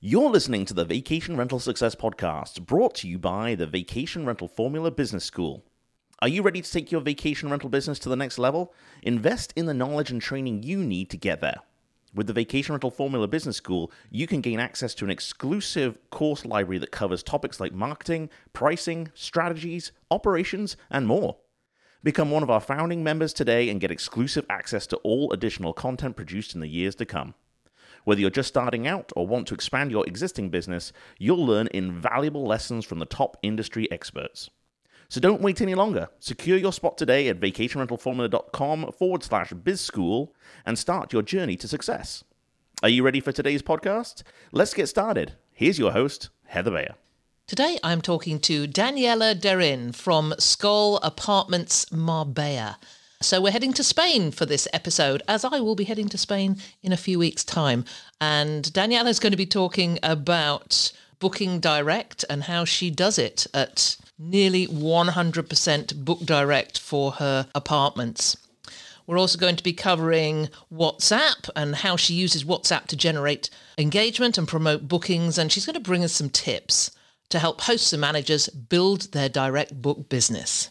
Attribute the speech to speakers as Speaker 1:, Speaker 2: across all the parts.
Speaker 1: You're listening to the Vacation Rental Success Podcast, brought to you by the Vacation Rental Formula Business School. Are you ready to take your vacation rental business to the next level? Invest in the knowledge and training you need to get there. With the Vacation Rental Formula Business School, you can gain access to an exclusive course library that covers topics like marketing, pricing, strategies, operations, and more. Become one of our founding members today and get exclusive access to all additional content produced in the years to come. Whether you're just starting out or want to expand your existing business, you'll learn invaluable lessons from the top industry experts. So don't wait any longer. Secure your spot today at vacationrentalformula.com forward slash bizschool and start your journey to success. Are you ready for today's podcast? Let's get started. Here's your host, Heather Bayer.
Speaker 2: Today I'm talking to Daniela Derin from Skol Apartments Marbella. So we're heading to Spain for this episode, as I will be heading to Spain in a few weeks' time. And Daniela is going to be talking about booking direct and how she does it at nearly 100% book direct for her apartments. We're also going to be covering WhatsApp and how she uses WhatsApp to generate engagement and promote bookings. And she's going to bring us some tips to help hosts and managers build their direct book business.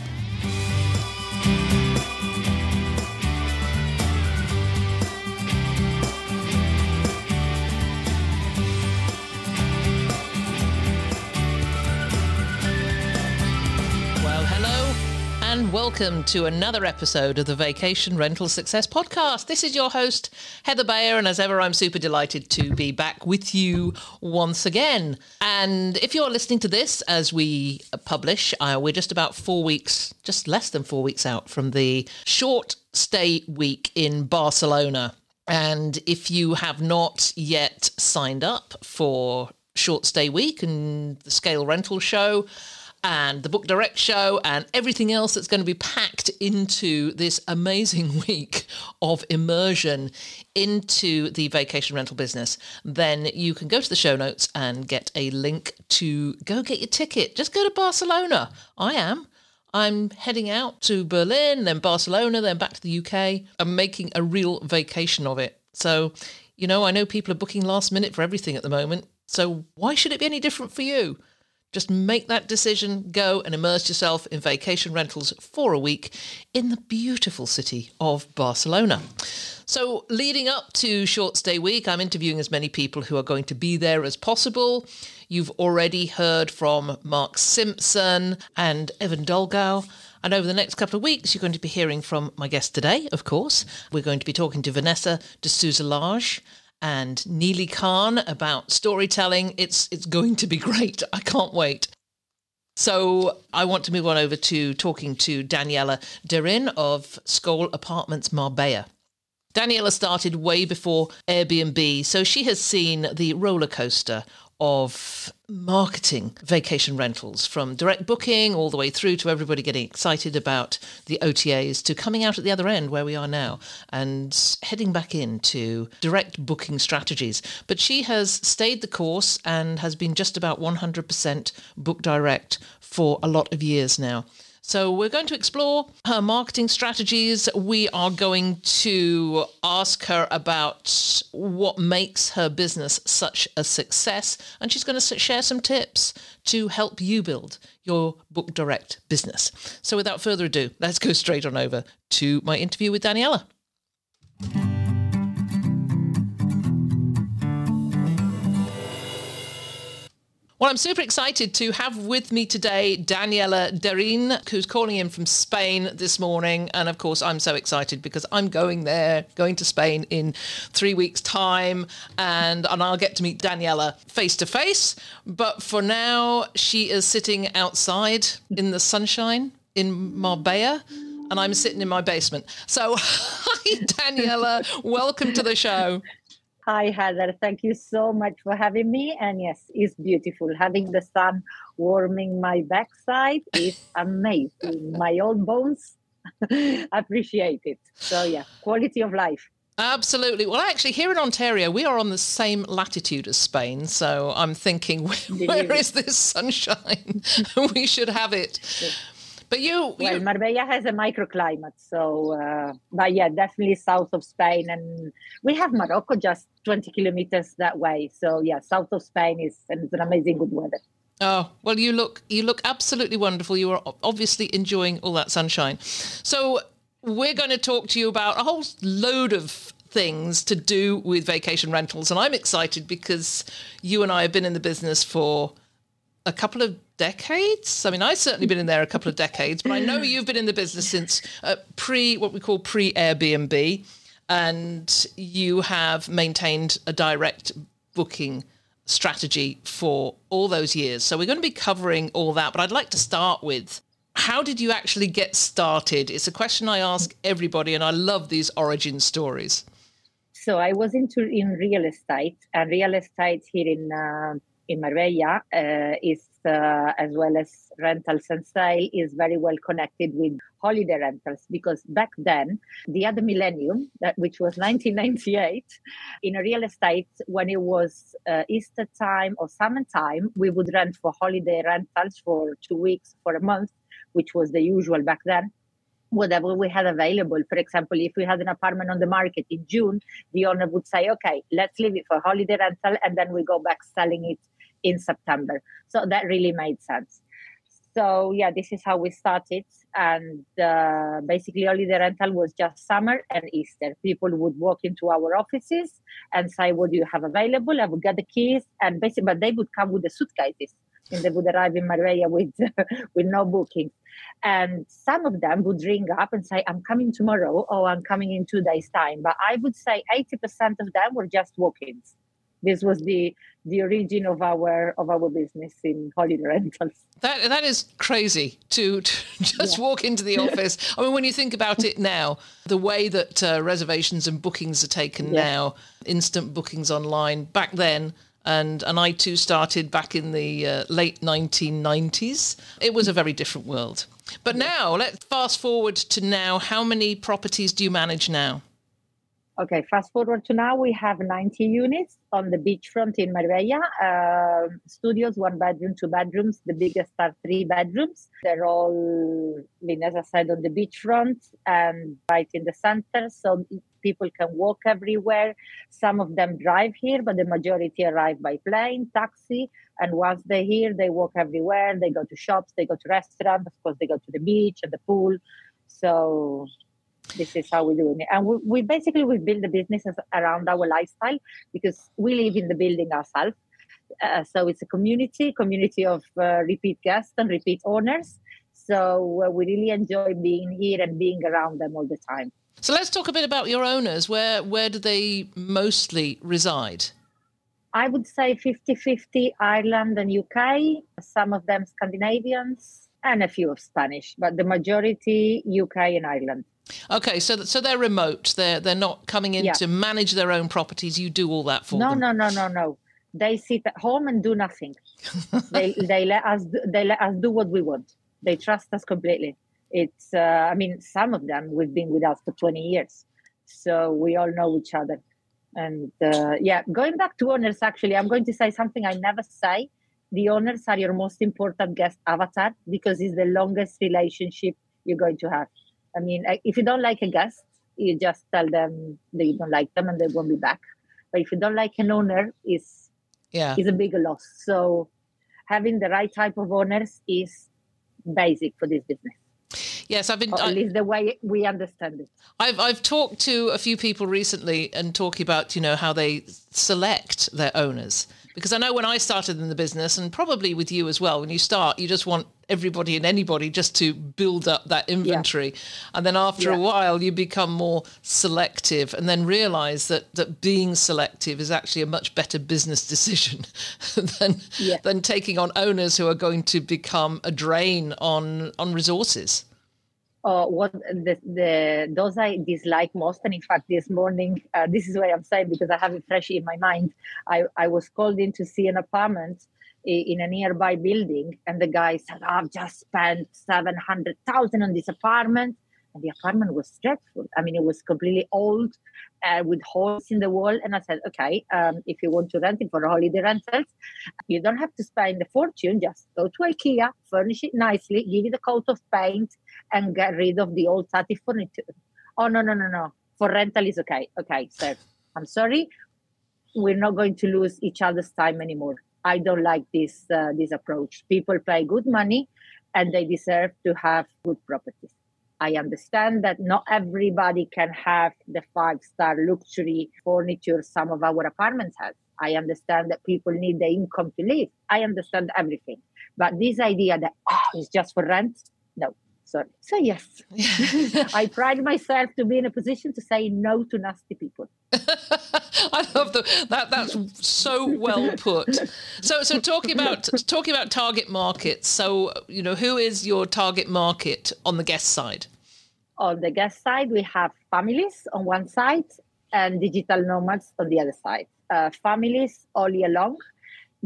Speaker 2: Welcome to another episode of the Vacation Rental Success Podcast. This is your host, Heather Bayer, and as ever, I'm super delighted to be back with you once again. And if you're listening to this as we publish, uh, we're just about four weeks, just less than four weeks out from the short stay week in Barcelona. And if you have not yet signed up for Short Stay Week and the Scale Rental Show, and the Book Direct show and everything else that's going to be packed into this amazing week of immersion into the vacation rental business, then you can go to the show notes and get a link to go get your ticket. Just go to Barcelona. I am. I'm heading out to Berlin, then Barcelona, then back to the UK. I'm making a real vacation of it. So, you know, I know people are booking last minute for everything at the moment. So, why should it be any different for you? Just make that decision, go and immerse yourself in vacation rentals for a week in the beautiful city of Barcelona. So, leading up to Short Stay Week, I'm interviewing as many people who are going to be there as possible. You've already heard from Mark Simpson and Evan Dolgau. And over the next couple of weeks, you're going to be hearing from my guest today, of course. We're going to be talking to Vanessa de Souza Lage and Neely Khan about storytelling. It's it's going to be great. I can't wait. So I want to move on over to talking to Daniela Derin of Skol Apartments Marbella. Daniela started way before Airbnb, so she has seen the roller coaster of marketing vacation rentals from direct booking all the way through to everybody getting excited about the OTAs to coming out at the other end where we are now and heading back into direct booking strategies. But she has stayed the course and has been just about 100% book direct for a lot of years now. So, we're going to explore her marketing strategies. We are going to ask her about what makes her business such a success. And she's going to share some tips to help you build your book direct business. So, without further ado, let's go straight on over to my interview with Daniela. Well, I'm super excited to have with me today Daniela Derin, who's calling in from Spain this morning. And of course, I'm so excited because I'm going there, going to Spain in three weeks' time. And, and I'll get to meet Daniela face to face. But for now, she is sitting outside in the sunshine in Marbella and I'm sitting in my basement. So, hi, Daniela. Welcome to the show.
Speaker 3: Hi, Heather. Thank you so much for having me. And yes, it's beautiful. Having the sun warming my backside is amazing. my old bones appreciate it. So yeah, quality of life.
Speaker 2: Absolutely. Well, actually, here in Ontario, we are on the same latitude as Spain. So I'm thinking, where, where is this sunshine? we should have it. But you,
Speaker 3: well, Marbella has a microclimate, so uh, but yeah, definitely south of Spain, and we have Morocco just 20 kilometers that way. So yeah, south of Spain is and it's an amazing good weather.
Speaker 2: Oh well, you look you look absolutely wonderful. You are obviously enjoying all that sunshine. So we're going to talk to you about a whole load of things to do with vacation rentals, and I'm excited because you and I have been in the business for a couple of decades. I mean, I've certainly been in there a couple of decades, but I know you've been in the business since uh, pre what we call pre Airbnb, and you have maintained a direct booking strategy for all those years. So we're going to be covering all that, but I'd like to start with how did you actually get started? It's a question I ask everybody, and I love these origin stories.
Speaker 3: So I was into in real estate, and real estate here in uh, in Marbella uh, is uh, as well as rentals and sale is very well connected with holiday rentals because back then the other millennium that which was 1998 in real estate when it was uh, easter time or summertime we would rent for holiday rentals for two weeks for a month which was the usual back then whatever we had available. For example, if we had an apartment on the market in June, the owner would say, okay, let's leave it for holiday rental and then we go back selling it in September. So that really made sense. So yeah, this is how we started, and uh, basically only the rental was just summer and Easter. People would walk into our offices and say, "What do you have available?" I would get the keys, and basically, but they would come with the suitcases, and they would arrive in Marbella with with no bookings. And some of them would ring up and say, "I'm coming tomorrow," or "I'm coming in two days' time." But I would say 80% of them were just walk-ins this was the the origin of our of our business in holiday rentals.
Speaker 2: That that is crazy to, to just yeah. walk into the office. I mean, when you think about it now, the way that uh, reservations and bookings are taken yeah. now, instant bookings online. Back then, and and I too started back in the uh, late 1990s. It was a very different world. But now, let's fast forward to now. How many properties do you manage now?
Speaker 3: Okay, fast forward to now, we have 90 units on the beachfront in Marbella. Uh, studios, one bedroom, two bedrooms. The biggest are three bedrooms. They're all, I mean, as I said, on the beachfront and right in the center. So people can walk everywhere. Some of them drive here, but the majority arrive by plane, taxi. And once they're here, they walk everywhere. They go to shops, they go to restaurants. Of course, they go to the beach and the pool. So this is how we're doing it. And we, we basically we build the businesses around our lifestyle because we live in the building ourselves. Uh, so it's a community community of uh, repeat guests and repeat owners. So uh, we really enjoy being here and being around them all the time.
Speaker 2: So let's talk a bit about your owners. Where where do they mostly reside?
Speaker 3: I would say 50-50 ireland and uk some of them scandinavians and a few of spanish but the majority uk and ireland
Speaker 2: Okay, so so they're remote. They're they're not coming in yeah. to manage their own properties. You do all that for
Speaker 3: no,
Speaker 2: them.
Speaker 3: No, no, no, no, no. They sit at home and do nothing. they they let us they let us do what we want. They trust us completely. It's uh, I mean some of them we've been with us for twenty years, so we all know each other. And uh, yeah, going back to owners, actually, I'm going to say something I never say. The owners are your most important guest avatar because it's the longest relationship you're going to have I mean, if you don't like a guest, you just tell them that you don't like them and they won't be back. But if you don't like an owner, is yeah, is a big loss. So having the right type of owners is basic for this business.
Speaker 2: Yes, I've been.
Speaker 3: Or at least the way we understand it.
Speaker 2: I've I've talked to a few people recently and talking about you know how they select their owners because I know when I started in the business, and probably with you as well, when you start, you just want everybody and anybody just to build up that inventory. Yeah. And then after yeah. a while, you become more selective and then realize that, that being selective is actually a much better business decision than, yeah. than taking on owners who are going to become a drain on, on resources
Speaker 3: uh, what the, the those I dislike most. And in fact, this morning, uh, this is why I'm saying because I have it fresh in my mind. I, I was called in to see an apartment in a nearby building, and the guy said, "I've just spent seven hundred thousand on this apartment." The apartment was dreadful. I mean, it was completely old uh, with holes in the wall. And I said, okay, um, if you want to rent it for holiday rentals, you don't have to spend a fortune. Just go to IKEA, furnish it nicely, give it a coat of paint, and get rid of the old tatty furniture. Oh, no, no, no, no. For rental is okay. Okay, sir. I'm sorry. We're not going to lose each other's time anymore. I don't like this uh, this approach. People pay good money, and they deserve to have good properties. I understand that not everybody can have the five star luxury furniture some of our apartments have. I understand that people need the income to live. I understand everything. But this idea that oh, it's just for rent, no, sorry. So, yes, I pride myself to be in a position to say no to nasty people.
Speaker 2: I love the, that. That's so well put. So, so talking about talking about target markets. So, you know, who is your target market on the guest side?
Speaker 3: On the guest side, we have families on one side and digital nomads on the other side. Uh, families all year long,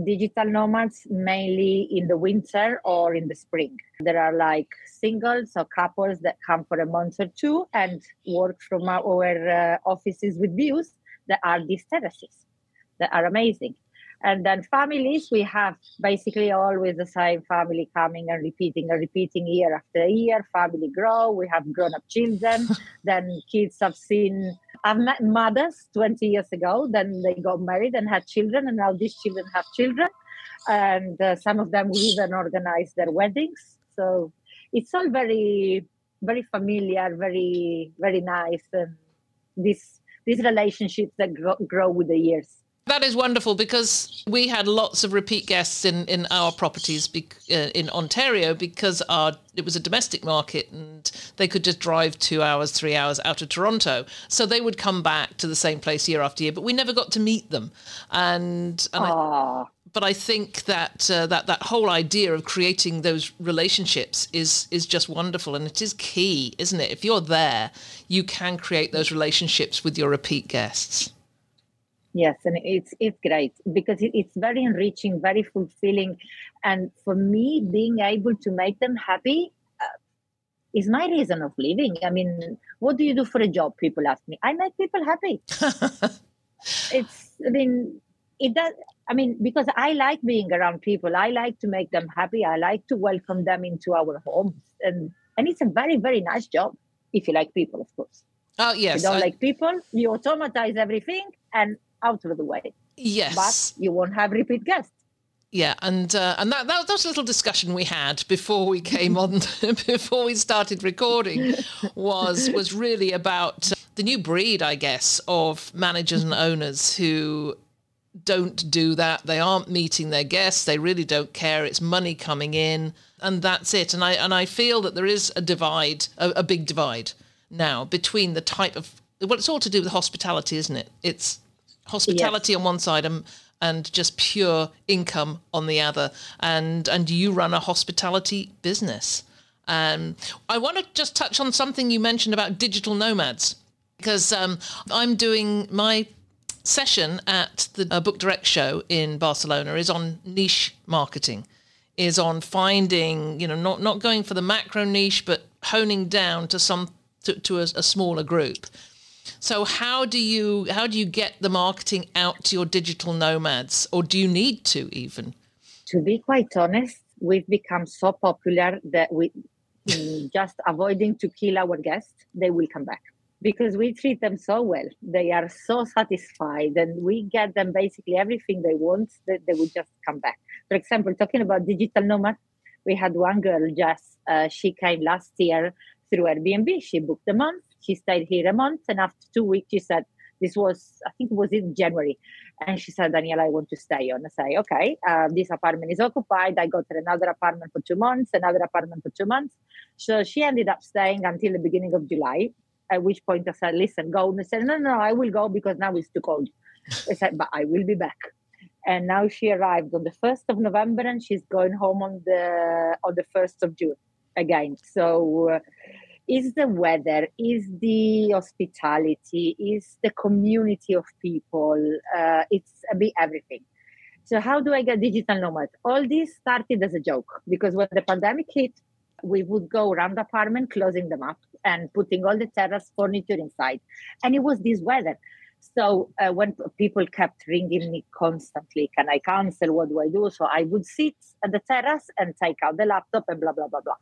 Speaker 3: digital nomads mainly in the winter or in the spring. There are like singles or couples that come for a month or two and work from our uh, offices with views that are these terraces that are amazing. And then families, we have basically always the same family coming and repeating and repeating year after year. Family grow, we have grown up children. then kids have seen, I've met mothers 20 years ago, then they got married and had children, and now these children have children. And uh, some of them even organize their weddings. So it's all very, very familiar, very, very nice. And this these relationships that grow, grow with the years.
Speaker 2: That is wonderful because we had lots of repeat guests in, in our properties be, uh, in Ontario because our it was a domestic market and they could just drive two hours, three hours out of Toronto. So they would come back to the same place year after year, but we never got to meet them. And, and I, but I think that uh, that that whole idea of creating those relationships is is just wonderful, and it is key, isn't it? If you're there, you can create those relationships with your repeat guests.
Speaker 3: Yes, and it's it's great because it's very enriching, very fulfilling, and for me, being able to make them happy uh, is my reason of living. I mean, what do you do for a job? People ask me. I make people happy. it's I mean it does i mean because i like being around people. I like to make them happy. I like to welcome them into our homes. And and it's a very very nice job if you like people of course.
Speaker 2: Oh yes
Speaker 3: if you don't
Speaker 2: I...
Speaker 3: like people you automatize everything and out of the way.
Speaker 2: Yes.
Speaker 3: But you won't have repeat guests.
Speaker 2: Yeah, and uh, and that, that that was a little discussion we had before we came on, before we started recording, was was really about the new breed, I guess, of managers and owners who don't do that. They aren't meeting their guests. They really don't care. It's money coming in, and that's it. And I and I feel that there is a divide, a, a big divide now between the type of well, it's all to do with hospitality, isn't it? It's hospitality yes. on one side and and just pure income on the other. And and you run a hospitality business. Um, I want to just touch on something you mentioned about digital nomads because um, I'm doing my session at the uh, Book Direct show in Barcelona is on niche marketing, is on finding, you know, not, not going for the macro niche, but honing down to some to, to a, a smaller group. So how do you how do you get the marketing out to your digital nomads, or do you need to even?
Speaker 3: To be quite honest, we've become so popular that we just avoiding to kill our guests, they will come back because we treat them so well. They are so satisfied, and we get them basically everything they want that they would just come back. For example, talking about digital nomad, we had one girl just uh, she came last year through Airbnb. She booked a month. She stayed here a month, and after two weeks, she said, "This was I think it was in January," and she said, "Daniela, I want to stay on." I say, "Okay, uh, this apartment is occupied. I got her another apartment for two months, another apartment for two months." So she ended up staying until the beginning of July at which point I said, listen, go. And they said, no, no, I will go because now it's too cold. I said, but I will be back. And now she arrived on the 1st of November and she's going home on the on the 1st of June again. So uh, is the weather, is the hospitality, is the community of people. Uh, it's a bit everything. So how do I get digital nomad? All this started as a joke because when the pandemic hit, we would go around the apartment, closing them up and putting all the terrace furniture inside. And it was this weather. So uh, when people kept ringing me constantly, can I cancel? What do I do? So I would sit at the terrace and take out the laptop and blah, blah, blah, blah.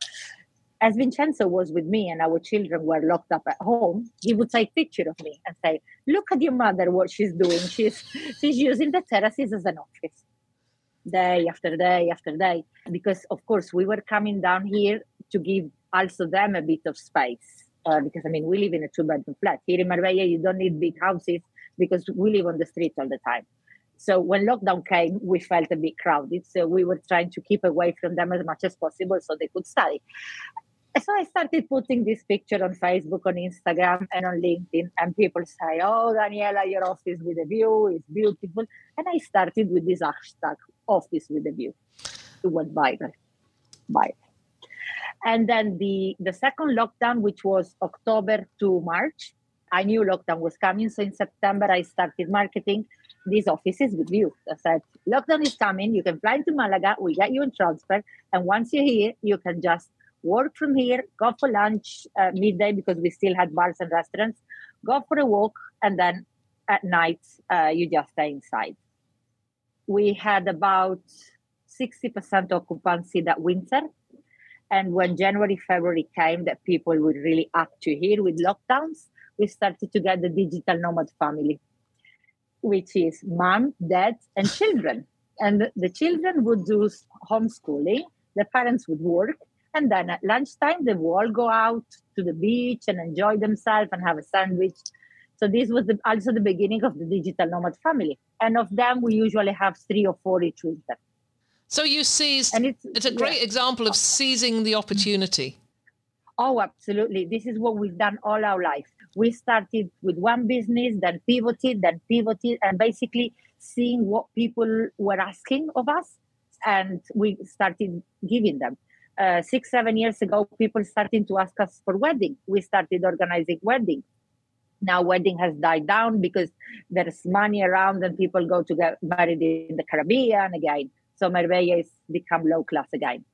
Speaker 3: As Vincenzo was with me and our children were locked up at home, he would take picture of me and say, look at your mother, what she's doing. She's, she's using the terraces as an office day after day after day. Because, of course, we were coming down here to give also them a bit of space. Uh, because, I mean, we live in a two bedroom flat. Here in Marbella, you don't need big houses because we live on the street all the time. So when lockdown came, we felt a bit crowded. So we were trying to keep away from them as much as possible so they could study. So I started putting this picture on Facebook, on Instagram, and on LinkedIn, and people say, "Oh, Daniela, your office with a view is beautiful." And I started with this hashtag, "Office with a View." It went viral, viral. And then the the second lockdown, which was October to March, I knew lockdown was coming. So in September, I started marketing these offices with you. I said, lockdown is coming. You can fly into Malaga. We get you in transfer. And once you're here, you can just work from here, go for lunch uh, midday because we still had bars and restaurants, go for a walk. And then at night, uh, you just stay inside. We had about 60% occupancy that winter. And when January, February came, that people were really up to here with lockdowns we started to get the digital nomad family, which is mom, dad, and children. And the children would do homeschooling, the parents would work, and then at lunchtime they would all go out to the beach and enjoy themselves and have a sandwich. So this was the, also the beginning of the digital nomad family. And of them, we usually have three or four each winter.
Speaker 2: So you seized, and it's, it's a great yeah. example of seizing the opportunity.
Speaker 3: Oh, absolutely. This is what we've done all our life we started with one business, then pivoted, then pivoted, and basically seeing what people were asking of us, and we started giving them. Uh, six, seven years ago, people started to ask us for wedding. We started organizing wedding. Now wedding has died down because there's money around and people go to get married in the Caribbean again. So Marbella has become low class again.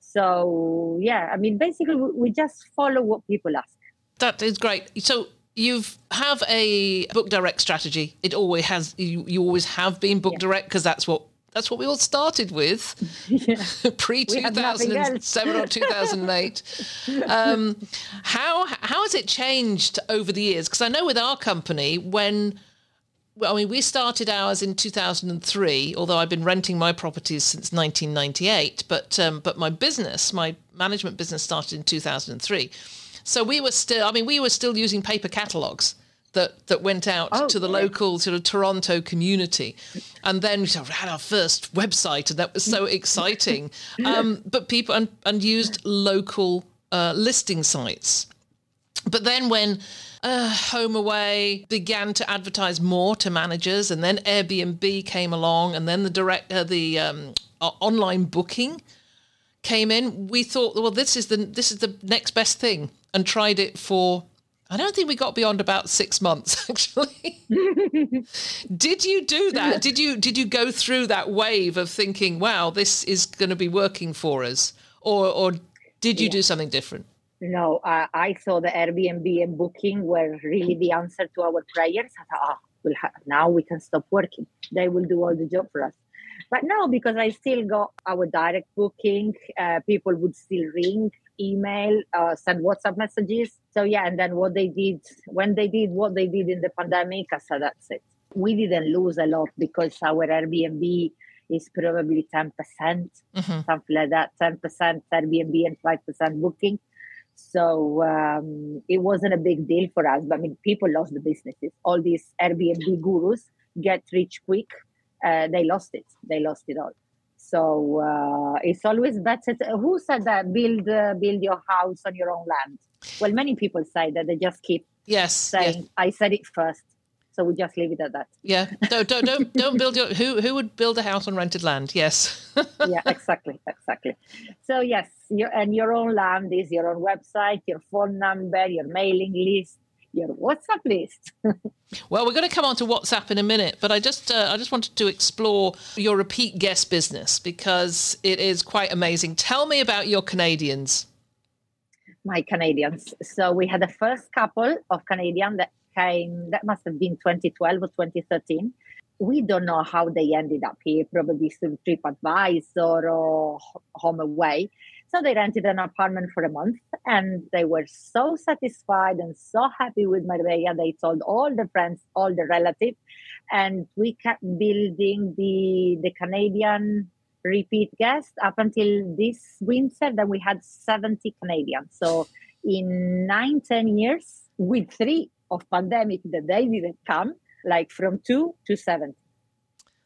Speaker 3: So yeah, I mean, basically we just follow what people ask.
Speaker 2: That is great. So you have a book direct strategy. It always has. You, you always have been book yeah. direct because that's what that's what we all started with pre two thousand seven or two thousand eight. Um, how how has it changed over the years? Because I know with our company when. Well, I mean, we started ours in 2003, although I've been renting my properties since 1998. But um, but my business, my management business, started in 2003. So we were still, I mean, we were still using paper catalogs that that went out oh, to the local sort of Toronto community, and then we had our first website, and that was so exciting. Um, but people and and used local uh, listing sites. But then when uh, HomeAway began to advertise more to managers, and then Airbnb came along, and then the direct uh, the um, online booking came in, we thought, well, this is the this is the next best thing and tried it for I don't think we got beyond about six months actually. did you do that? Did you did you go through that wave of thinking, wow, this is going to be working for us, or or did you yeah. do something different?
Speaker 3: No, uh, I saw the Airbnb and Booking were really the answer to our prayers. I thought, oh, we'll ha- now we can stop working. They will do all the job for us. But no, because I still got our direct booking. Uh, people would still ring email, uh, send WhatsApp messages. So yeah, and then what they did when they did what they did in the pandemic, I said that's it. We didn't lose a lot because our Airbnb is probably 10%, percent mm hmm something like that, 10% Airbnb and 5% booking. So um, it wasn't a big deal for us. But I mean, people lost the businesses. All these Airbnb gurus get rich quick. Uh, they lost it. They lost it all. So uh, it's always better. To, who said that? Build uh, build your house on your own land. Well, many people say that. They just keep
Speaker 2: yes
Speaker 3: saying,
Speaker 2: yes.
Speaker 3: "I said it first. So we just leave it at that.
Speaker 2: Yeah. Don't don't don't, don't build your. Who who would build a house on rented land? Yes.
Speaker 3: yeah. Exactly. Exactly. So yes, your, and your own land is your own website, your phone number, your mailing list, your WhatsApp list.
Speaker 2: well, we're going to come on to WhatsApp in a minute, but I just uh, I just wanted to explore your repeat guest business because it is quite amazing. Tell me about your Canadians.
Speaker 3: my Canadians. So we had the first couple of Canadian that came, that must have been 2012 or 2013. We don't know how they ended up here, probably through TripAdvisor or HomeAway. So they rented an apartment for a month and they were so satisfied and so happy with Marbella. They told all the friends, all the relatives, and we kept building the, the Canadian repeat guests up until this winter that we had 70 Canadians. So in nine, 10 years, with three of pandemic that they didn't come, like from two to 70.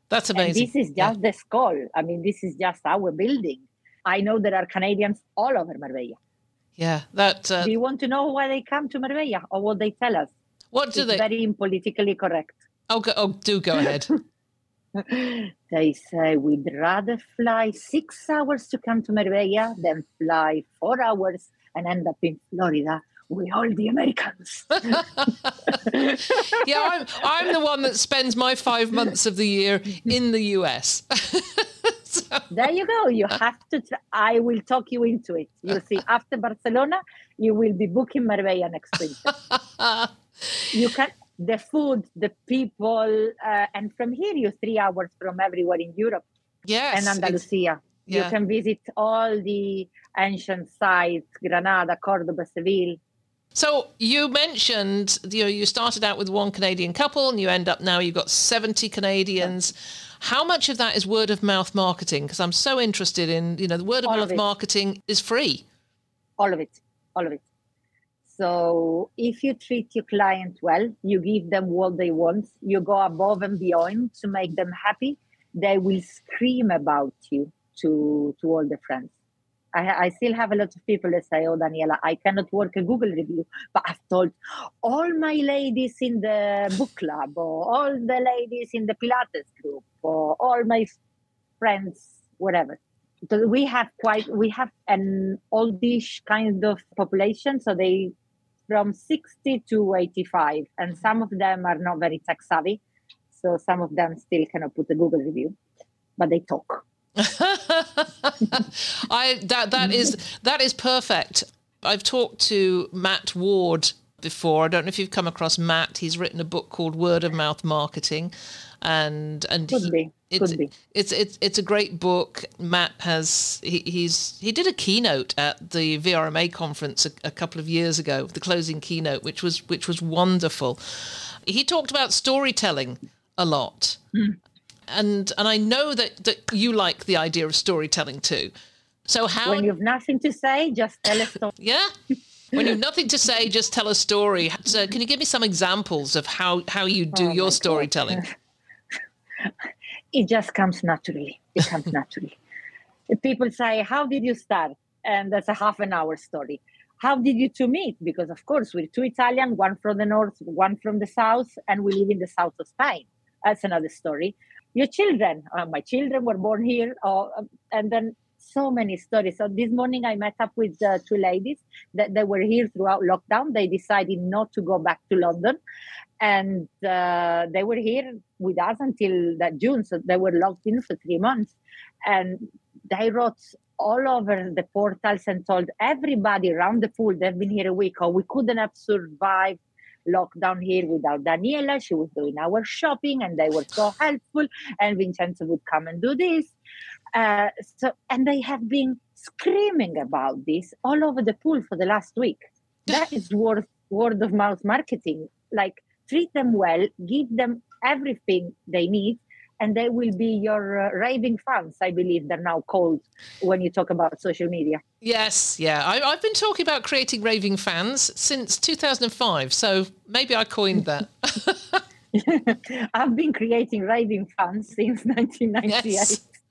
Speaker 2: That's amazing.
Speaker 3: And this is just yeah. the Skol. I mean, this is just our building. I know there are Canadians all over Marbella.
Speaker 2: Yeah, that. Uh,
Speaker 3: do you want to know why they come to Marbella or what they tell us?
Speaker 2: What do
Speaker 3: it's
Speaker 2: they?
Speaker 3: Very politically correct.
Speaker 2: Oh, go, oh, do go ahead.
Speaker 3: they say we'd rather fly six hours to come to Marbella than fly four hours and end up in Florida with all the Americans.
Speaker 2: yeah, I'm, I'm the one that spends my five months of the year in the US.
Speaker 3: so. There you go. You have to. Try. I will talk you into it. You'll see. After Barcelona, you will be booking Marbella next winter. you can the food, the people, uh, and from here you're three hours from everywhere in Europe.
Speaker 2: Yes,
Speaker 3: and Andalusia. Yeah. You can visit all the ancient sites: Granada, Cordoba, Seville.
Speaker 2: So you mentioned, you know, you started out with one Canadian couple, and you end up now you've got seventy Canadians. Yeah. How much of that is word of mouth marketing? Because I'm so interested in, you know, the word of all mouth of marketing is free.
Speaker 3: All of it, all of it. So if you treat your client well, you give them what they want, you go above and beyond to make them happy, they will scream about you to to all the friends. I, I, still have a lot of people that say, "Oh, Daniela, I cannot work a Google review," but I've told all my ladies in the book club, or all the ladies in the Pilates group, or all my friends, whatever. So we have quite we have an oldish kind of population, so they from 60 to 85, and some of them are not very tech savvy. So some of them still cannot put a Google review, but they talk.
Speaker 2: I that that is that is perfect. I've talked to Matt Ward before. I don't know if you've come across Matt. He's written a book called Word of Mouth Marketing, and and
Speaker 3: he.
Speaker 2: It's, it's it's it's a great book. Matt has he, he's he did a keynote at the VRMA conference a, a, couple of years ago, the closing keynote, which was which was wonderful. He talked about storytelling a lot, mm. And and I know that that you like the idea of storytelling too. So how
Speaker 3: when you've nothing to say, just tell a story.
Speaker 2: yeah. When you've nothing to say, just tell a story. So, can you give me some examples of how, how you do oh your storytelling?
Speaker 3: it just comes naturally. It comes naturally. People say, How did you start? And that's a half an hour story. How did you two meet? Because, of course, we're two Italian, one from the north, one from the south, and we live in the south of Spain. That's another story. Your children, uh, my children were born here, uh, and then so many stories. So this morning I met up with uh, two ladies that they were here throughout lockdown. They decided not to go back to London, and uh, they were here with us until that June. So they were locked in for three months, and they wrote all over the portals and told everybody around the pool they've been here a week. Oh, we couldn't have survived lockdown here without Daniela. She was doing our shopping, and they were so helpful. And Vincenzo would come and do this. Uh, so, and they have been screaming about this all over the pool for the last week. That is word word of mouth marketing. Like treat them well, give them everything they need, and they will be your uh, raving fans. I believe they're now called when you talk about social media.
Speaker 2: Yes, yeah. I, have been talking about creating raving fans since 2005, so maybe I coined that.
Speaker 3: I've been creating raving fans since 1998. Yes.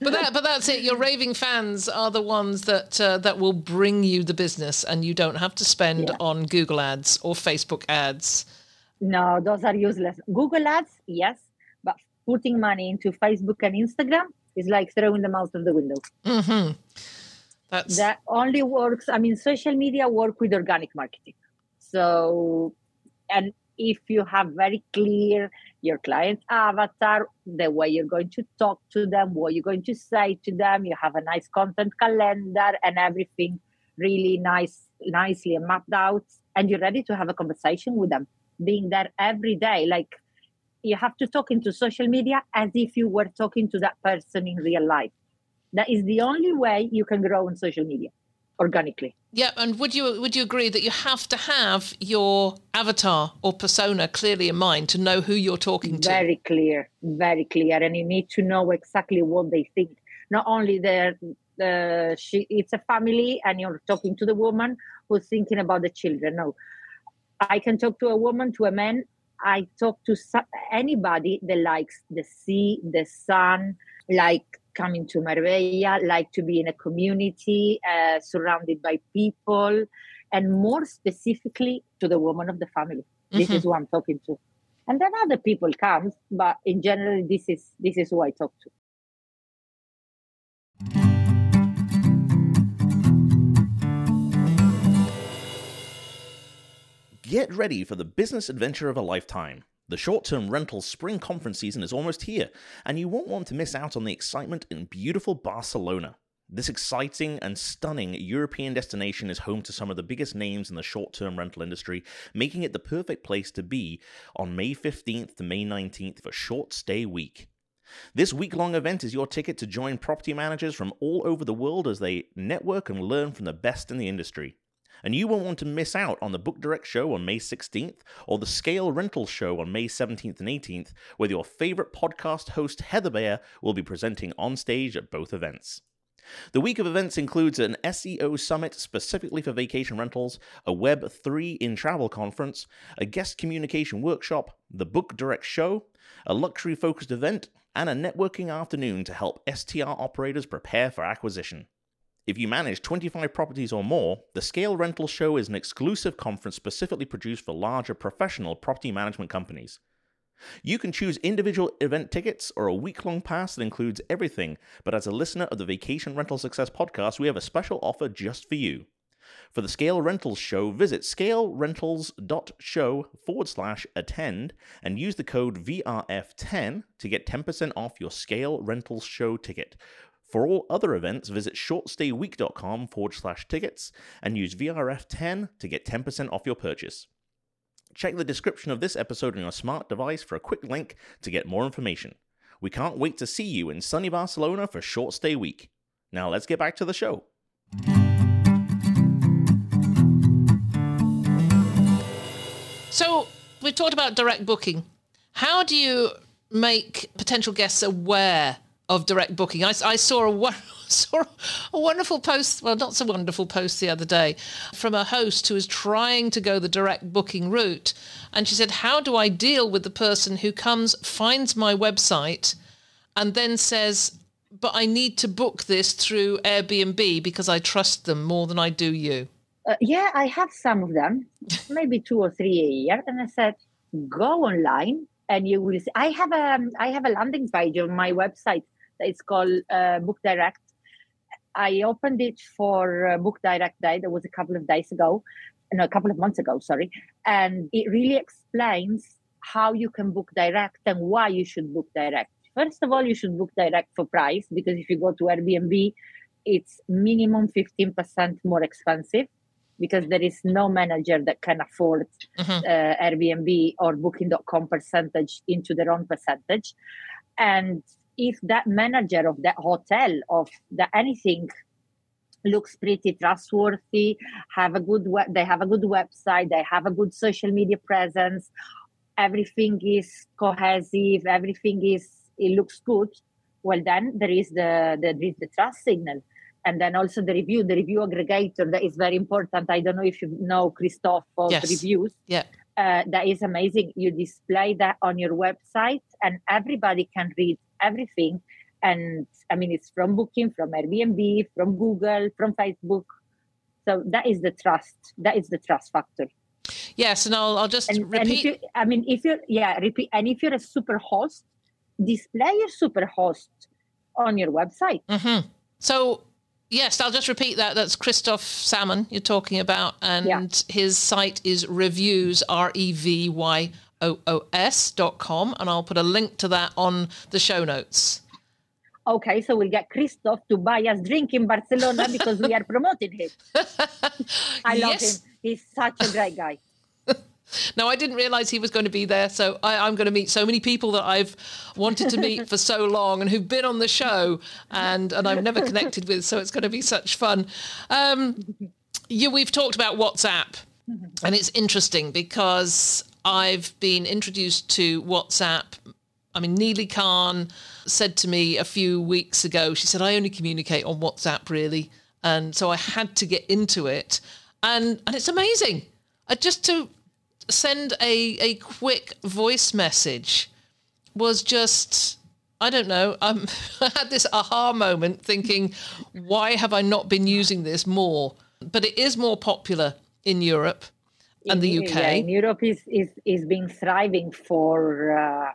Speaker 2: but that but that's it your raving fans are the ones that uh, that will bring you the business and you don't have to spend yeah. on google ads or facebook ads
Speaker 3: no those are useless google ads yes but putting money into facebook and instagram is like throwing them out of the window
Speaker 2: mm-hmm. That's...
Speaker 3: that only works i mean social media work with organic marketing so and if you have very clear your client avatar, the way you're going to talk to them, what you're going to say to them. You have a nice content calendar and everything really nice, nicely mapped out, and you're ready to have a conversation with them. Being there every day, like you have to talk into social media as if you were talking to that person in real life. That is the only way you can grow on social media organically.
Speaker 2: Yeah, and would you would you agree that you have to have your avatar or persona clearly in mind to know who you're talking to?
Speaker 3: Very clear, very clear, and you need to know exactly what they think. Not only the the she, it's a family, and you're talking to the woman who's thinking about the children. No, I can talk to a woman, to a man. I talk to anybody that likes the sea, the sun, like coming to Marbella, like to be in a community uh, surrounded by people, and more specifically to the woman of the family. Mm-hmm. This is who I'm talking to. And then other people come, but in general, this is this is who I talk to.
Speaker 1: Get ready for the business adventure of a lifetime. The short term rental spring conference season is almost here, and you won't want to miss out on the excitement in beautiful Barcelona. This exciting and stunning European destination is home to some of the biggest names in the short term rental industry, making it the perfect place to be on May 15th to May 19th for Short Stay Week. This week long event is your ticket to join property managers from all over the world as they network and learn from the best in the industry. And you won't want to miss out on the Book Direct show on May 16th or the Scale Rentals show on May 17th and 18th, where your favorite podcast host Heather Bayer will be presenting on stage at both events. The week of events includes an SEO summit specifically for vacation rentals, a Web3 in travel conference, a guest communication workshop, the Book Direct show, a luxury focused event, and a networking afternoon to help STR operators prepare for acquisition. If you manage 25 properties or more, the Scale Rental Show is an exclusive conference specifically produced for larger professional property management companies. You can choose individual event tickets or a week long pass that includes everything, but as a listener of the Vacation Rental Success podcast, we have a special offer just for you. For the Scale Rentals Show, visit scalerentals.show forward slash attend and use the code VRF10 to get 10% off your Scale Rentals Show ticket. For all other events, visit shortstayweek.com forward slash tickets and use VRF10 to get 10% off your purchase. Check the description of this episode on your smart device for a quick link to get more information. We can't wait to see you in sunny Barcelona for Short Stay Week. Now let's get back to the show.
Speaker 2: So, we've talked about direct booking. How do you make potential guests aware of direct booking. I, I saw a saw a wonderful post, well, not so wonderful post the other day from a host who is trying to go the direct booking route, and she said, "How do I deal with the person who comes, finds my website, and then says?" But I need to book this through Airbnb because I trust them more than I do you.
Speaker 3: Uh, yeah, I have some of them, maybe two or three a year. And I said, go online and you will see. I have a I have a landing page on my website it's called uh, Book Direct. I opened it for uh, Book Direct Day. That was a couple of days ago, no, a couple of months ago, sorry. And it really explains how you can book direct and why you should book direct. First of all, you should book direct for price because if you go to Airbnb, it's minimum 15% more expensive because there is no manager that can afford mm-hmm. uh, Airbnb or booking.com percentage into their own percentage. And if that manager of that hotel of the anything looks pretty trustworthy have a good web they have a good website they have a good social media presence everything is cohesive everything is it looks good well then there is the the, the trust signal. And then also the review the review aggregator that is very important. I don't know if you know christoph of yes. reviews.
Speaker 2: Yeah.
Speaker 3: Uh, that is amazing. You display that on your website and everybody can read everything. And I mean, it's from Booking, from Airbnb, from Google, from Facebook. So that is the trust. That is the trust factor.
Speaker 2: Yes, and I'll, I'll just and, repeat.
Speaker 3: And you, I mean, if you're yeah, repeat. And if you're a super host, display your super host on your website.
Speaker 2: Mm-hmm. So Yes, I'll just repeat that. That's Christoph Salmon you're talking about, and yeah. his site is reviews r e v y oos.com, and I'll put a link to that on the show notes.
Speaker 3: Okay, so we'll get Christoph to buy us drink in Barcelona because we are promoting him. I love
Speaker 2: Yes.
Speaker 3: him. He's such a great guy.
Speaker 2: Now, I didn't realize he was going to be there, so I, I'm going to meet so many people that I've wanted to meet for so long and who've been on the show and, and I've never connected with, so it's going to be such fun. Um, you, we've talked about WhatsApp, and it's interesting because I've been introduced to WhatsApp. I mean, Neely Khan said to me a few weeks ago, she said, I only communicate on WhatsApp, really. And so I had to get into it. And, and it's amazing. Just to send a, a quick voice message was just I don't know. Um, I had this aha moment thinking, why have I not been using this more? But it is more popular in Europe and the UK.
Speaker 3: Yeah, in Europe is is is been thriving for uh,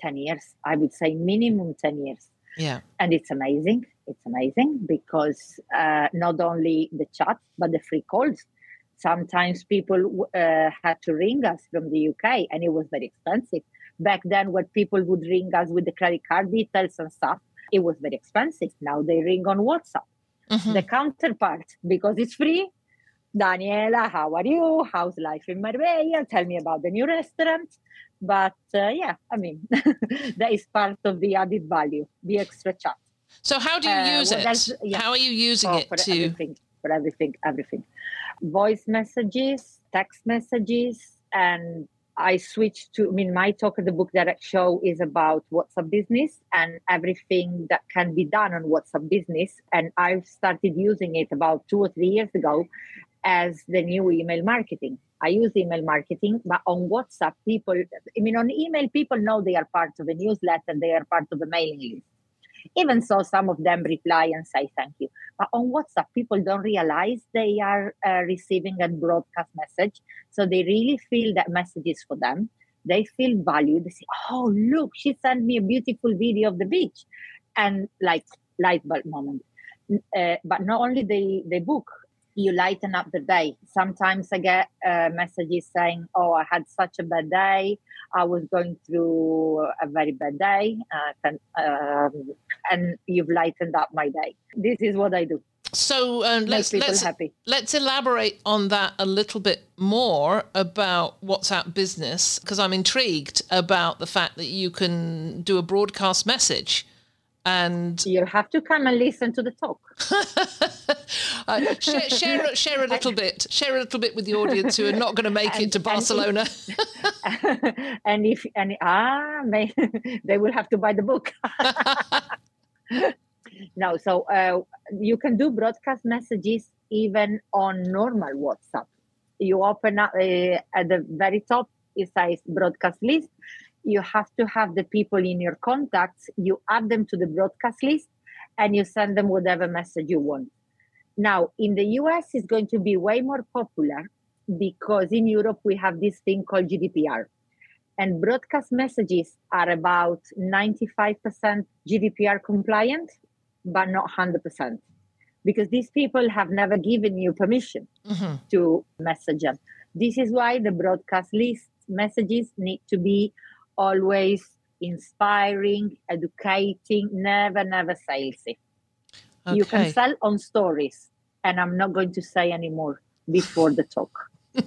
Speaker 3: ten years. I would say minimum ten years,
Speaker 2: yeah.
Speaker 3: and it's amazing. It's amazing because uh, not only the chat but the free calls. Sometimes people uh, had to ring us from the UK, and it was very expensive. Back then, when people would ring us with the credit card details and stuff, it was very expensive. Now they ring on WhatsApp.
Speaker 2: Mhm.
Speaker 3: The counterpart, because it's free, Daniela, how are you? How's life in Marbella? Tell me about the new restaurant. But uh, yeah, I mean, that is part of the added value, the extra chat.
Speaker 2: So how do you
Speaker 3: Uh,
Speaker 2: use
Speaker 3: what
Speaker 2: it?
Speaker 3: yeah.
Speaker 2: How are you using
Speaker 3: Oh,
Speaker 2: it
Speaker 3: for
Speaker 2: to?
Speaker 3: everything, for everything, everything. Voice messages, text messages, and I switched to. I mean, my talk at the book direct show is about WhatsApp business and everything that can be done on WhatsApp business. And I've started using it about two or three years ago as the new email marketing. I use email marketing, but on WhatsApp, people. I mean, on email, people know they are part of a newsletter, they are part of a mailing list. Even so, some of them reply and say thank you. But on WhatsApp, people don't realize they are uh, receiving a broadcast message. So they really feel that message is for them. They feel valued. They say, oh, look, she sent me a beautiful video of the beach. And like light bulb moment. Uh, but not only the, the book, you lighten up the day. Sometimes I get uh, messages saying, oh, I had such a bad day. I was going through a very bad day. Uh, can, um, and you've lightened up my day. This is what I do.
Speaker 2: So
Speaker 3: Make
Speaker 2: let's let's
Speaker 3: happy.
Speaker 2: let's elaborate on that a little bit more about WhatsApp Business because I'm intrigued about the fact that you can do a broadcast message and
Speaker 3: You have to come and listen to the talk.
Speaker 2: uh, share, share share a little bit share a little bit with the audience who are not going to make it
Speaker 3: And-
Speaker 2: to
Speaker 3: and if-
Speaker 2: Barcelona.
Speaker 3: and if and ah, may, they will have to buy the book. no, so uh, you can do broadcast messages even on normal WhatsApp. You open up uh, at the very top, it says broadcast list. You have to have the people in your contacts. You add them to the broadcast list, and you send them whatever message you want. Now, in the US, it's going to be way more popular because in Europe we have this thing called GDPR. And broadcast messages are about 95% GDPR compliant, but not 100%. Because these people have never given you permission
Speaker 2: Mhm.
Speaker 3: to message them. This is why the broadcast list messages need to be always inspiring, educating, never, never salesy. You can sell on stories, and I'm not going to say anymore before the talk.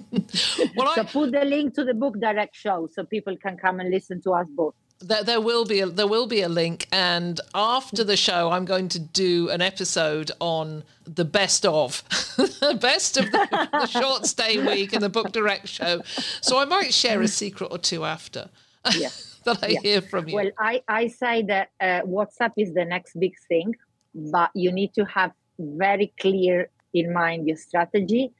Speaker 2: Well,
Speaker 3: So
Speaker 2: I,
Speaker 3: put the link to the book direct show so people can come and listen to us both.
Speaker 2: there, there will be a, there will be a link, and after the show, I'm going to do an episode on the best of, the best of the, the short stay week and the book direct show. So I might share a secret or two after
Speaker 3: Yeah.
Speaker 2: that I
Speaker 3: Yeah.
Speaker 2: hear from you.
Speaker 3: Well, I, I say that uh, WhatsApp is the next big thing, but you need to have very clear in mind your strategy.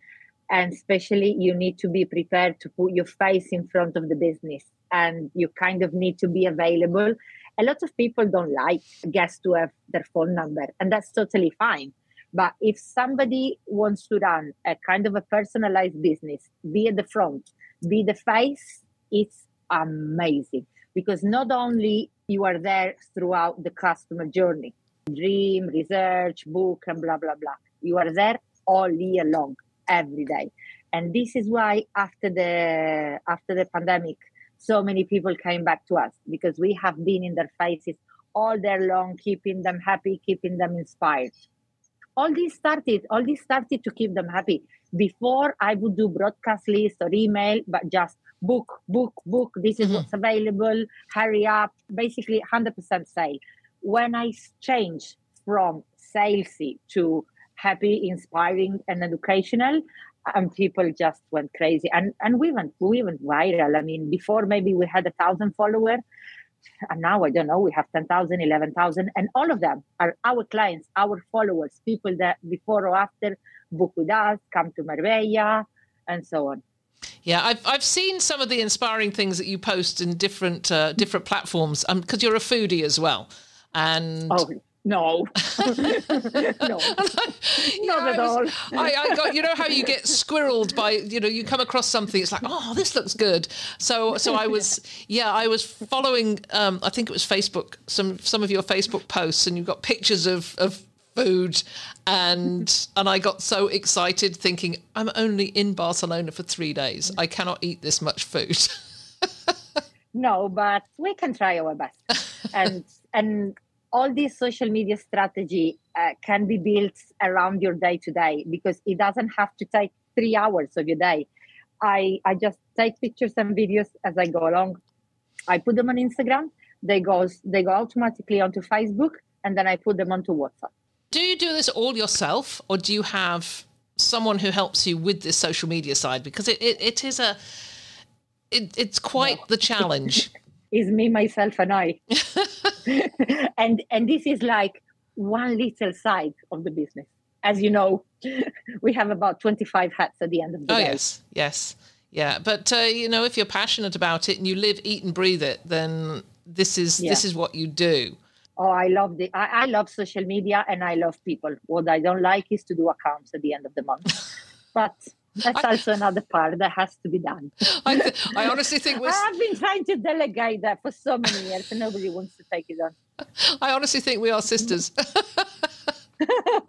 Speaker 3: And especially, you need to be prepared to put your face in front of the business and you kind of need to be available. A lot of people don't like guests to have their phone number, and that's totally fine. But if somebody wants to run a kind of a personalized business, be at the front, be the face, it's amazing because not only you are there throughout the customer journey, dream, research, book, and blah blah blah. You are there all year long, every day, and this is why after the after the pandemic, so many people came back to us because we have been in their faces all day long, keeping them happy, keeping them inspired. All this started, all this started to keep them happy. Before I would do broadcast list or email, but just book, book, book. This is mm-hmm. what's available. Hurry up. Basically, 100% sale. When I changed from salesy to happy, inspiring, and educational, and people just went crazy. And and we went we went viral. I mean, before maybe we had a thousand followers, and now I don't know. We have 10,000, 11,000, and all of them are our clients, our followers, people that before or after book with us, come to Marbella, and so on.
Speaker 2: Yeah, I've I've seen some of the inspiring things that you post in different uh, different platforms. because um, you're a foodie as well, and
Speaker 3: oh, no, no, not at all.
Speaker 2: I, I, got you know how you get squirreled by you know you come across something it's like oh this looks good so so I was yeah I was following um, I think it was Facebook some some of your Facebook posts and you've got pictures of of food and and I got so excited thinking I'm only in Barcelona for three days I cannot eat this much food.
Speaker 3: no, but we can try our best and and all this social media strategy uh, can be built around your day to day because it doesn't have to take three hours of your day. I, I just take pictures and videos as I go along. I put them on Instagram. They go they go automatically onto Facebook, and then I put them onto WhatsApp.
Speaker 2: Do you do this all yourself, or do you have someone who helps you with this social media side? Because it, it, it is a it, it's quite no. the challenge.
Speaker 3: is me, myself, and I. and and this is like one little side of the business. As you know, we have about 25 hats at the end of the
Speaker 2: oh,
Speaker 3: day.
Speaker 2: yes, yes. Yeah, but uh, you know, if you're passionate about it and you live, eat, and breathe it, then this is yeah. this is what you do.
Speaker 3: Oh, I love the I, I, love social media and I love people. What I don't like is to do accounts at the end of the month. but that's I, also another part that has to be done.
Speaker 2: I, th- I honestly think we're...
Speaker 3: I've been trying to delegate that for so many years, and nobody wants to take it on.
Speaker 2: I honestly think we are sisters.
Speaker 3: yeah.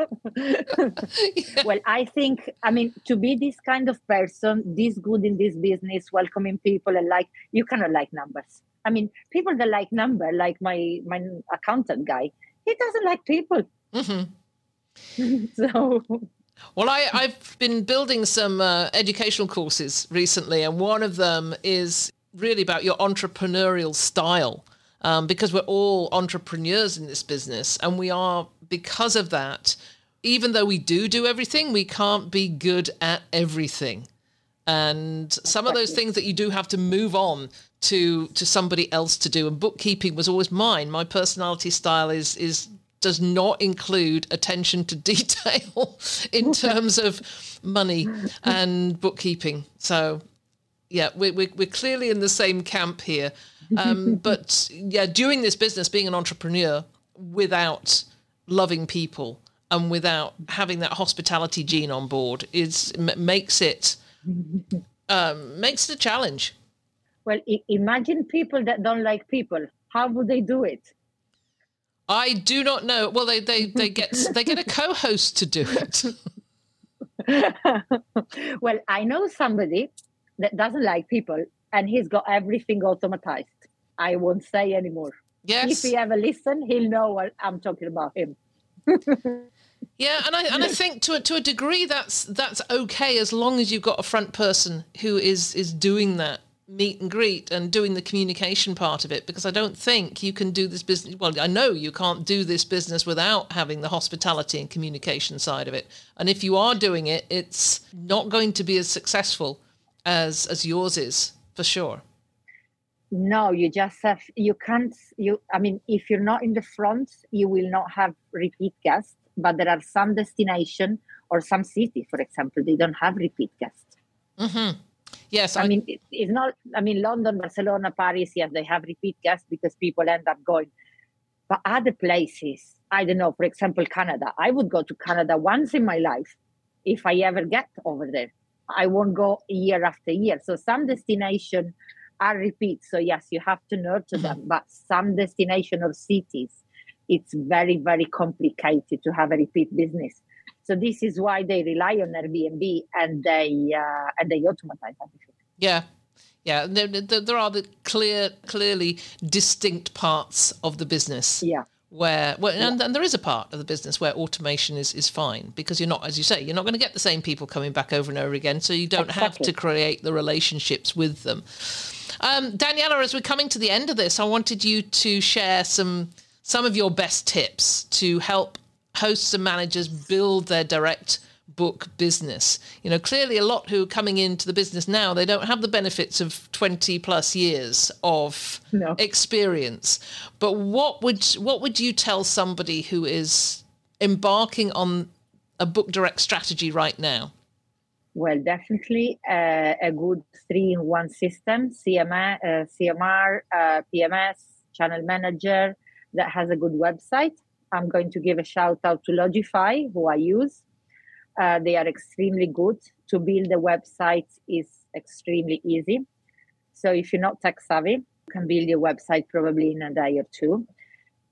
Speaker 3: Well, I think, I mean, to be this kind of person, this good in this business, welcoming people, and like, you cannot like numbers. I mean, people that like number, like my my accountant guy, he doesn't like people. Mm-hmm. so
Speaker 2: well, I, have been building some uh, educational courses recently, and one of them is really about your entrepreneurial style. Um, because we're all entrepreneurs in this business, and we are, because of that, even though we do do everything, we can't be good at everything. And some of those things that you do have to move on to to somebody else to do. And bookkeeping was always mine. My personality style is is does not include attention to detail in terms of money and bookkeeping. So, yeah, we're, we're, we're clearly in the same camp here. Um, but yeah, doing this business, being an entrepreneur without loving people and without having that hospitality gene on board is makes it um, makes the challenge.
Speaker 3: Well, imagine people that don't like people. How would they do it?
Speaker 2: I do not know. Well, they they they get they get a co-host to do it.
Speaker 3: well, I know somebody that doesn't like people, and he's got everything automatized. I won't say anymore.
Speaker 2: Yes.
Speaker 3: If he ever listen, he'll know what I'm talking about him.
Speaker 2: yeah, and I and I think to a, to a degree that's that's okay as long as you've got a front person who is is doing that meet and greet and doing the communication part of it because I don't think you can do this business. Well, I know you can't do this business without having the hospitality and communication side of it. And if you are doing it, it's not going to be as successful as as yours is for sure.
Speaker 3: No, you just have you can't you I mean if you're not in the front, you will not have repeat guests, but there are some destination or some city, for example, they don't have repeat guests.
Speaker 2: Mm-hmm Yes,
Speaker 3: I, I mean it, it's not. I mean London, Barcelona, Paris. Yes, they have repeat guests because people end up going. But other places, I don't know. For example, Canada. I would go to Canada once in my life, if I ever get over there. I won't go year after year. So some destination are repeat. So yes, you have to nurture them. Mm-hmm. But some destination or cities, it's very very complicated to have a repeat business. So this is why they rely on Airbnb and they uh, and they automatize everything.
Speaker 2: Yeah, Yeah, there, there are the clear, clearly distinct parts of the business.
Speaker 3: Yeah.
Speaker 2: Where, well, and, and there is a part of the business where automation is, is fine because you're not, as you say, you're not going to get the same people coming back over and over again. So you don't
Speaker 3: Exactly.
Speaker 2: have to create the relationships with them. Um, Daniela, as we're coming to the end of this, I wanted you to share some some of your best tips to help hosts and managers build their direct book business. You know, clearly a lot who are coming into the business now, they don't have the benefits of 20 plus years of
Speaker 3: No.
Speaker 2: experience. But what would what would you tell somebody who is embarking on a book direct strategy right now?
Speaker 3: Well, definitely uh, a good three-in-one system: CMA, uh, CMR, uh, PMS, Channel Manager that has a good website. I'm going to give a shout out to Lodgify, who I use. Uh, they are extremely good. To build a website is extremely easy. So if you're not tech savvy, you can build your website probably in a day or two.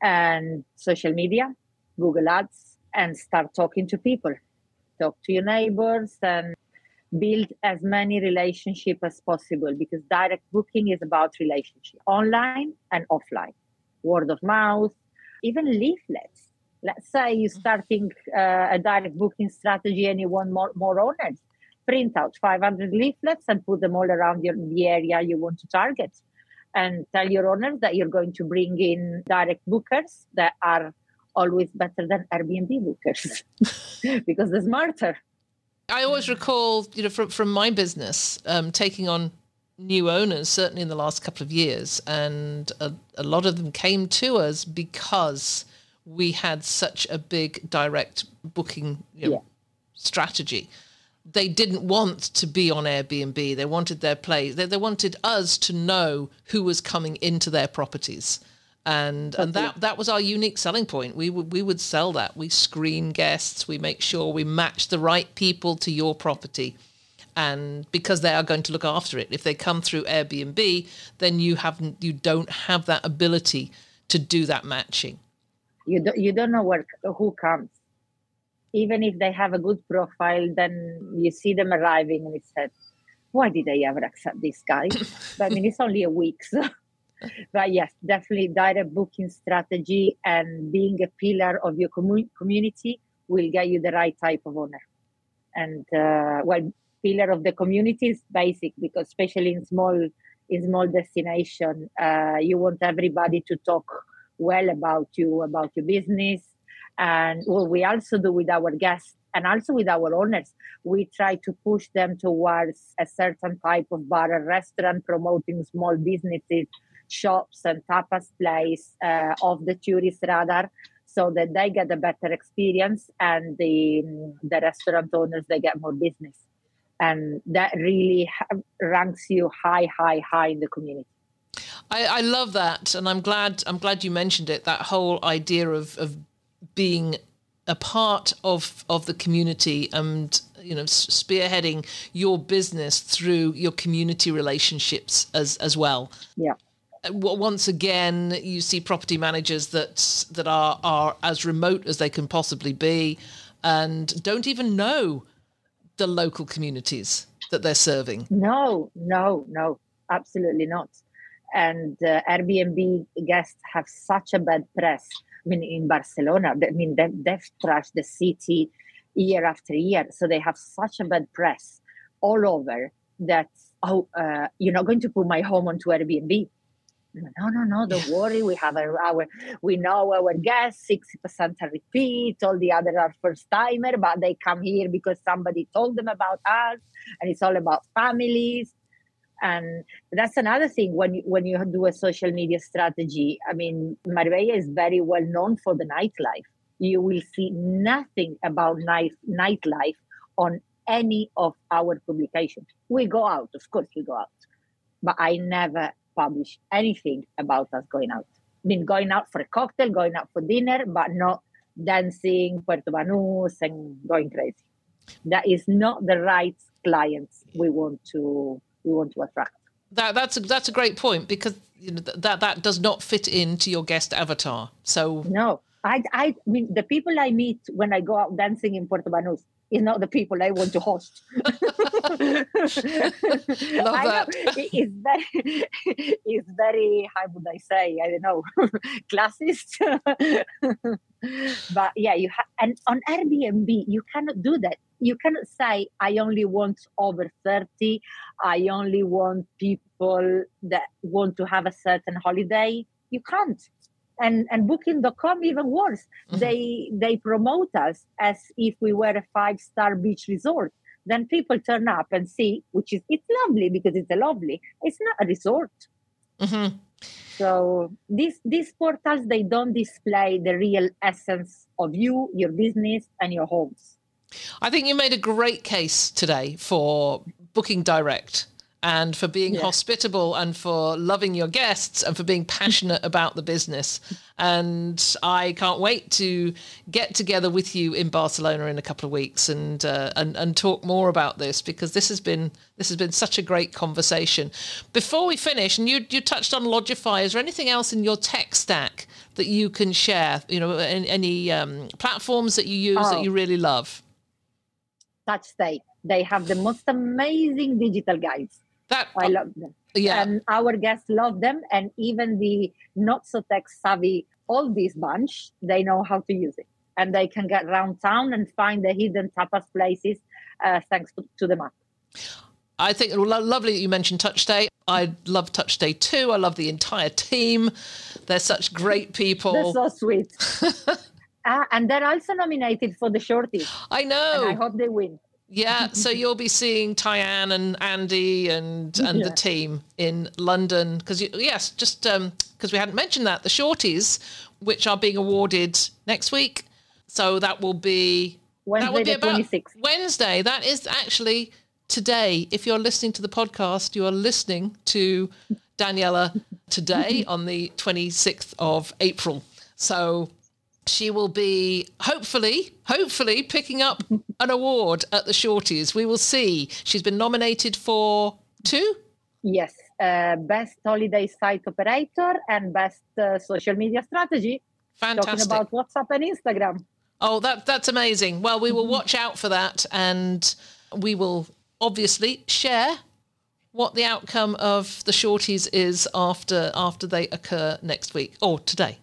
Speaker 3: And social media, Google Ads, and start talking to people. Talk to your neighbors and build as many relationships as possible because direct booking is about relationship online and offline word of mouth even leaflets. Let's say you're starting uh, a direct booking strategy and you want more, more owners. Print out 500 leaflets and put them all around your, the area you want to target and tell your owners that you're going to bring in direct bookers that are always better than airbnb bookers because they're smarter.
Speaker 2: I always recall, you know, from from my business, um, taking on new owners, certainly in the last couple of years, and a, a lot of them came to us because we had such a big direct booking you know,
Speaker 3: Yeah.
Speaker 2: strategy. They didn't want to be on Airbnb. They wanted their place. They, they wanted us to know who was coming into their properties. And and that that was our unique selling point. We would we would sell that. We screen guests. We make sure we match the right people to your property, and because they are going to look after it. If they come through Airbnb, then you haven't you don't have that ability to do that matching.
Speaker 3: you don't you don't know where who comes even if they have a good profile then you see them arriving and it said why did i ever accept this guy but i mean it's only a week so but yes definitely direct booking strategy and being a pillar of your commu- community will get you the right type of owner and uh, well pillar of the community is basic because especially in small in small destination uh, you want everybody to talk well about you about your business. And what we also do with our guests and also with our owners we try to push them towards a certain type of bar or restaurant promoting small businesses shops and tapas place uh, the tourist radar so that they get a better experience and the the restaurant owners they get more business and that really ha- ranks you high high high in the community
Speaker 2: I, I love that, and I'm glad I'm glad you mentioned it. That whole idea of of being a part of of the community and you know spearheading your business through your community relationships as as well.
Speaker 3: yeah
Speaker 2: Uh, Once again, you see property managers that that are are as remote as they can possibly be, and don't even know the local communities that they're serving.
Speaker 3: No, no, no, absolutely not. And uh, Airbnb guests have such a bad press. I mean, in Barcelona, I mean, they, they've trashed the city year after year. So they have such a bad press all over that, oh, uh, you're not going to put my home onto Airbnb. No, no, no, don't worry. We have our, we know our guests, 60% are repeat, all the others are first timer, but they come here because somebody told them about us and it's all about families and that's another thing when you, when you do a social media strategy i mean marbella is very well known for the nightlife you will see nothing about night nightlife on any of our publications we go out of course we go out but i never publish anything about us going out i mean going out for a cocktail going out for dinner but not dancing puerto banús and going crazy that is not the right clients we want to we want to attract.
Speaker 2: That that's a, that's a great point because you know, that that does not fit into your guest avatar. So
Speaker 3: No, I, I mean the people I meet when I go out dancing in Puerto Banús, It's not the people I want to host.
Speaker 2: Love that.
Speaker 3: It's very, it's very, how would I say? I don't know, classist. but yeah, you have, and on Airbnb, you cannot do that. You cannot say, I only want over 30. I only want people that want to have a certain holiday. You can't. And, and booking.com even worse.
Speaker 2: Mhm.
Speaker 3: They they promote us as if we were a five star beach resort then people turn up and see, which is it's lovely because it's a lovely. It's not a resort.
Speaker 2: hmm
Speaker 3: So these these portals they don't display the real essence of you, your business, and your homes.
Speaker 2: I think you made a great case today for booking direct and for being
Speaker 3: Yeah.
Speaker 2: hospitable and for loving your guests and for being passionate about the business. And I can't wait to get together with you in Barcelona in a couple of weeks and uh, and and talk more about this because this has been this has been such a great conversation. Before we finish, and you you touched on Lodgify, is there anything else in your tech stack that you can share? You know, any, any um, platforms that you use that
Speaker 3: Oh.
Speaker 2: you really love?
Speaker 3: TouchStay. They have the most amazing digital guides.
Speaker 2: That
Speaker 3: I love them.
Speaker 2: yeah.
Speaker 3: And our guests love them. And even the not so tech savvy oldies bunch, they know how to use it. And they can get around town and find the hidden tapas places uh, thanks to, to the map.
Speaker 2: I think lo- lovely that you mentioned TouchStay. I love TouchStay too. I love the entire team. They're such great people.
Speaker 3: They're so sweet. Ah, and they're also nominated for the shorties.
Speaker 2: I
Speaker 3: And I hope they win.
Speaker 2: Yeah. So you'll be seeing Tyann and Andy and and the team in London because yes, just um, because we hadn't mentioned that the shorties, which are being awarded next week. So that will be that
Speaker 3: Wednesday
Speaker 2: will be about
Speaker 3: 26th.
Speaker 2: Wednesday. That is actually today. If you're listening to the podcast, you are listening to Daniela today on the 26th of April. So she will be hopefully, hopefully picking up an award at the Shorties. We will see. She's been nominated for two.
Speaker 3: Yes, uh, best holiday site operator and best uh, social media strategy.
Speaker 2: Fantastic.
Speaker 3: Talking about WhatsApp and Instagram.
Speaker 2: Oh, that that's amazing. Well, we will watch out for that, and we will obviously share what the outcome of the shorties is after after they occur next week or today.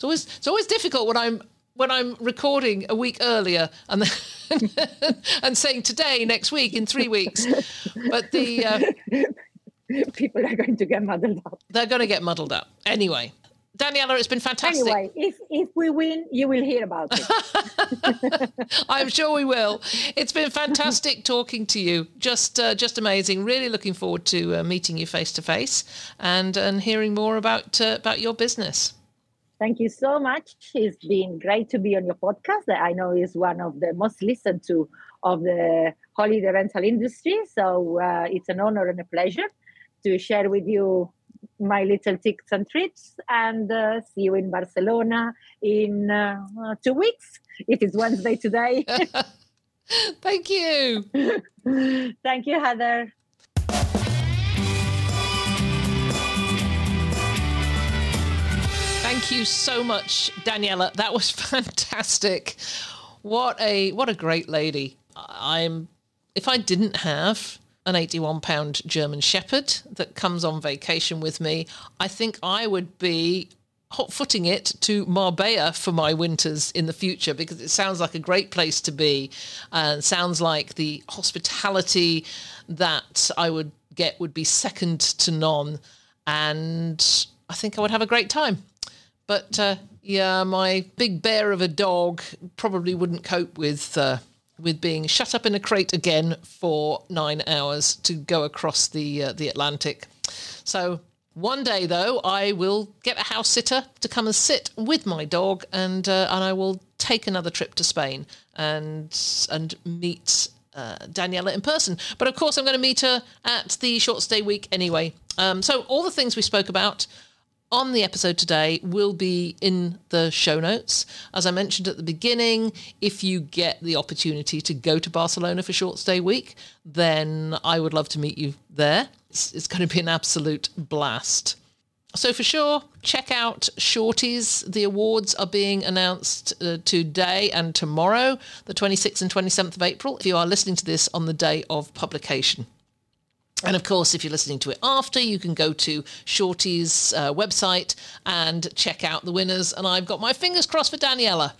Speaker 2: It's always it's always difficult when I'm when I'm recording a week earlier and then, and saying today next week in three weeks, but the uh,
Speaker 3: People are going to get muddled up.
Speaker 2: they're going to get muddled up anyway. Daniela, it's been fantastic.
Speaker 3: Anyway, if if we win, you will hear about it.
Speaker 2: I'm sure we will. It's been fantastic talking to you. Just, uh, just amazing. Really looking forward to uh, meeting you face to face and and hearing more about uh, about your business.
Speaker 3: Thank you so much. It's been great to be on your podcast that I know is one of the most listened to of the holiday rental industry. So uh, it's an honor and a pleasure to share with you my little tips and tricks and uh, see you in Barcelona in uh, two weeks. It is Wednesday today.
Speaker 2: Thank you.
Speaker 3: Thank you, Heather.
Speaker 2: Thank you so much, Daniela. That was fantastic. What a what a great lady. I'm if I didn't have an 81 pound German shepherd that comes on vacation with me, I think I would be hot footing it to Marbella for my winters in the future because it sounds like a great place to be and sounds like the hospitality that I would get would be second to none and I think I would have a great time. But uh, yeah, my big bear of a dog probably wouldn't cope with uh, with being shut up in a crate again for nine hours to go across the uh, the Atlantic. So one day, though, I will get a house sitter to come and sit with my dog, and uh, and I will take another trip to Spain and and meet uh, Daniela in person. But of course, I'm going to meet her at the short stay week anyway. Um, so all the things we spoke about on the episode today will be in the show notes. As I mentioned at the beginning, if you get the opportunity to go to Barcelona for short stay week, then I would love to meet you there. It's, it's going to be an absolute blast. So for sure, check out Shorties. The awards are being announced uh, today and tomorrow, the 26th and 27th of April, if you are listening to this on the day of publication. And of course, if you're listening to it after, you can go to Shorty's uh, website and check out the winners. And I've got my fingers crossed for Daniela.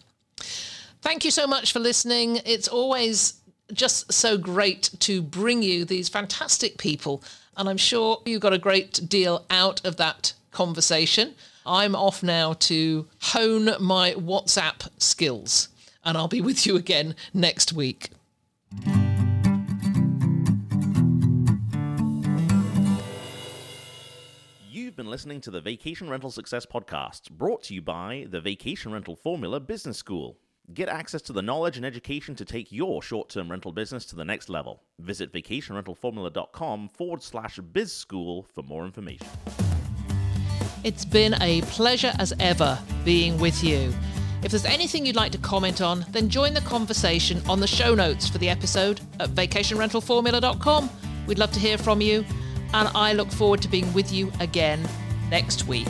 Speaker 2: Thank you so much for listening. It's always just so great to bring you these fantastic people. And I'm sure you got a great deal out of that conversation. I'm off now to hone my WhatsApp skills, and I'll be with you again next week.
Speaker 1: Listening to the Vacation Rental Success Podcast, brought to you by the Vacation Rental Formula Business School. Get access to the knowledge and education to take your short term rental business to the next level. Visit vacationrentalformula.com forward slash biz school for more information.
Speaker 2: It's been a pleasure as ever being with you. If there's anything you'd like to comment on, then join the conversation on the show notes for the episode at vacationrentalformula.com. We'd love to hear from you, and I look forward to being with you again next week.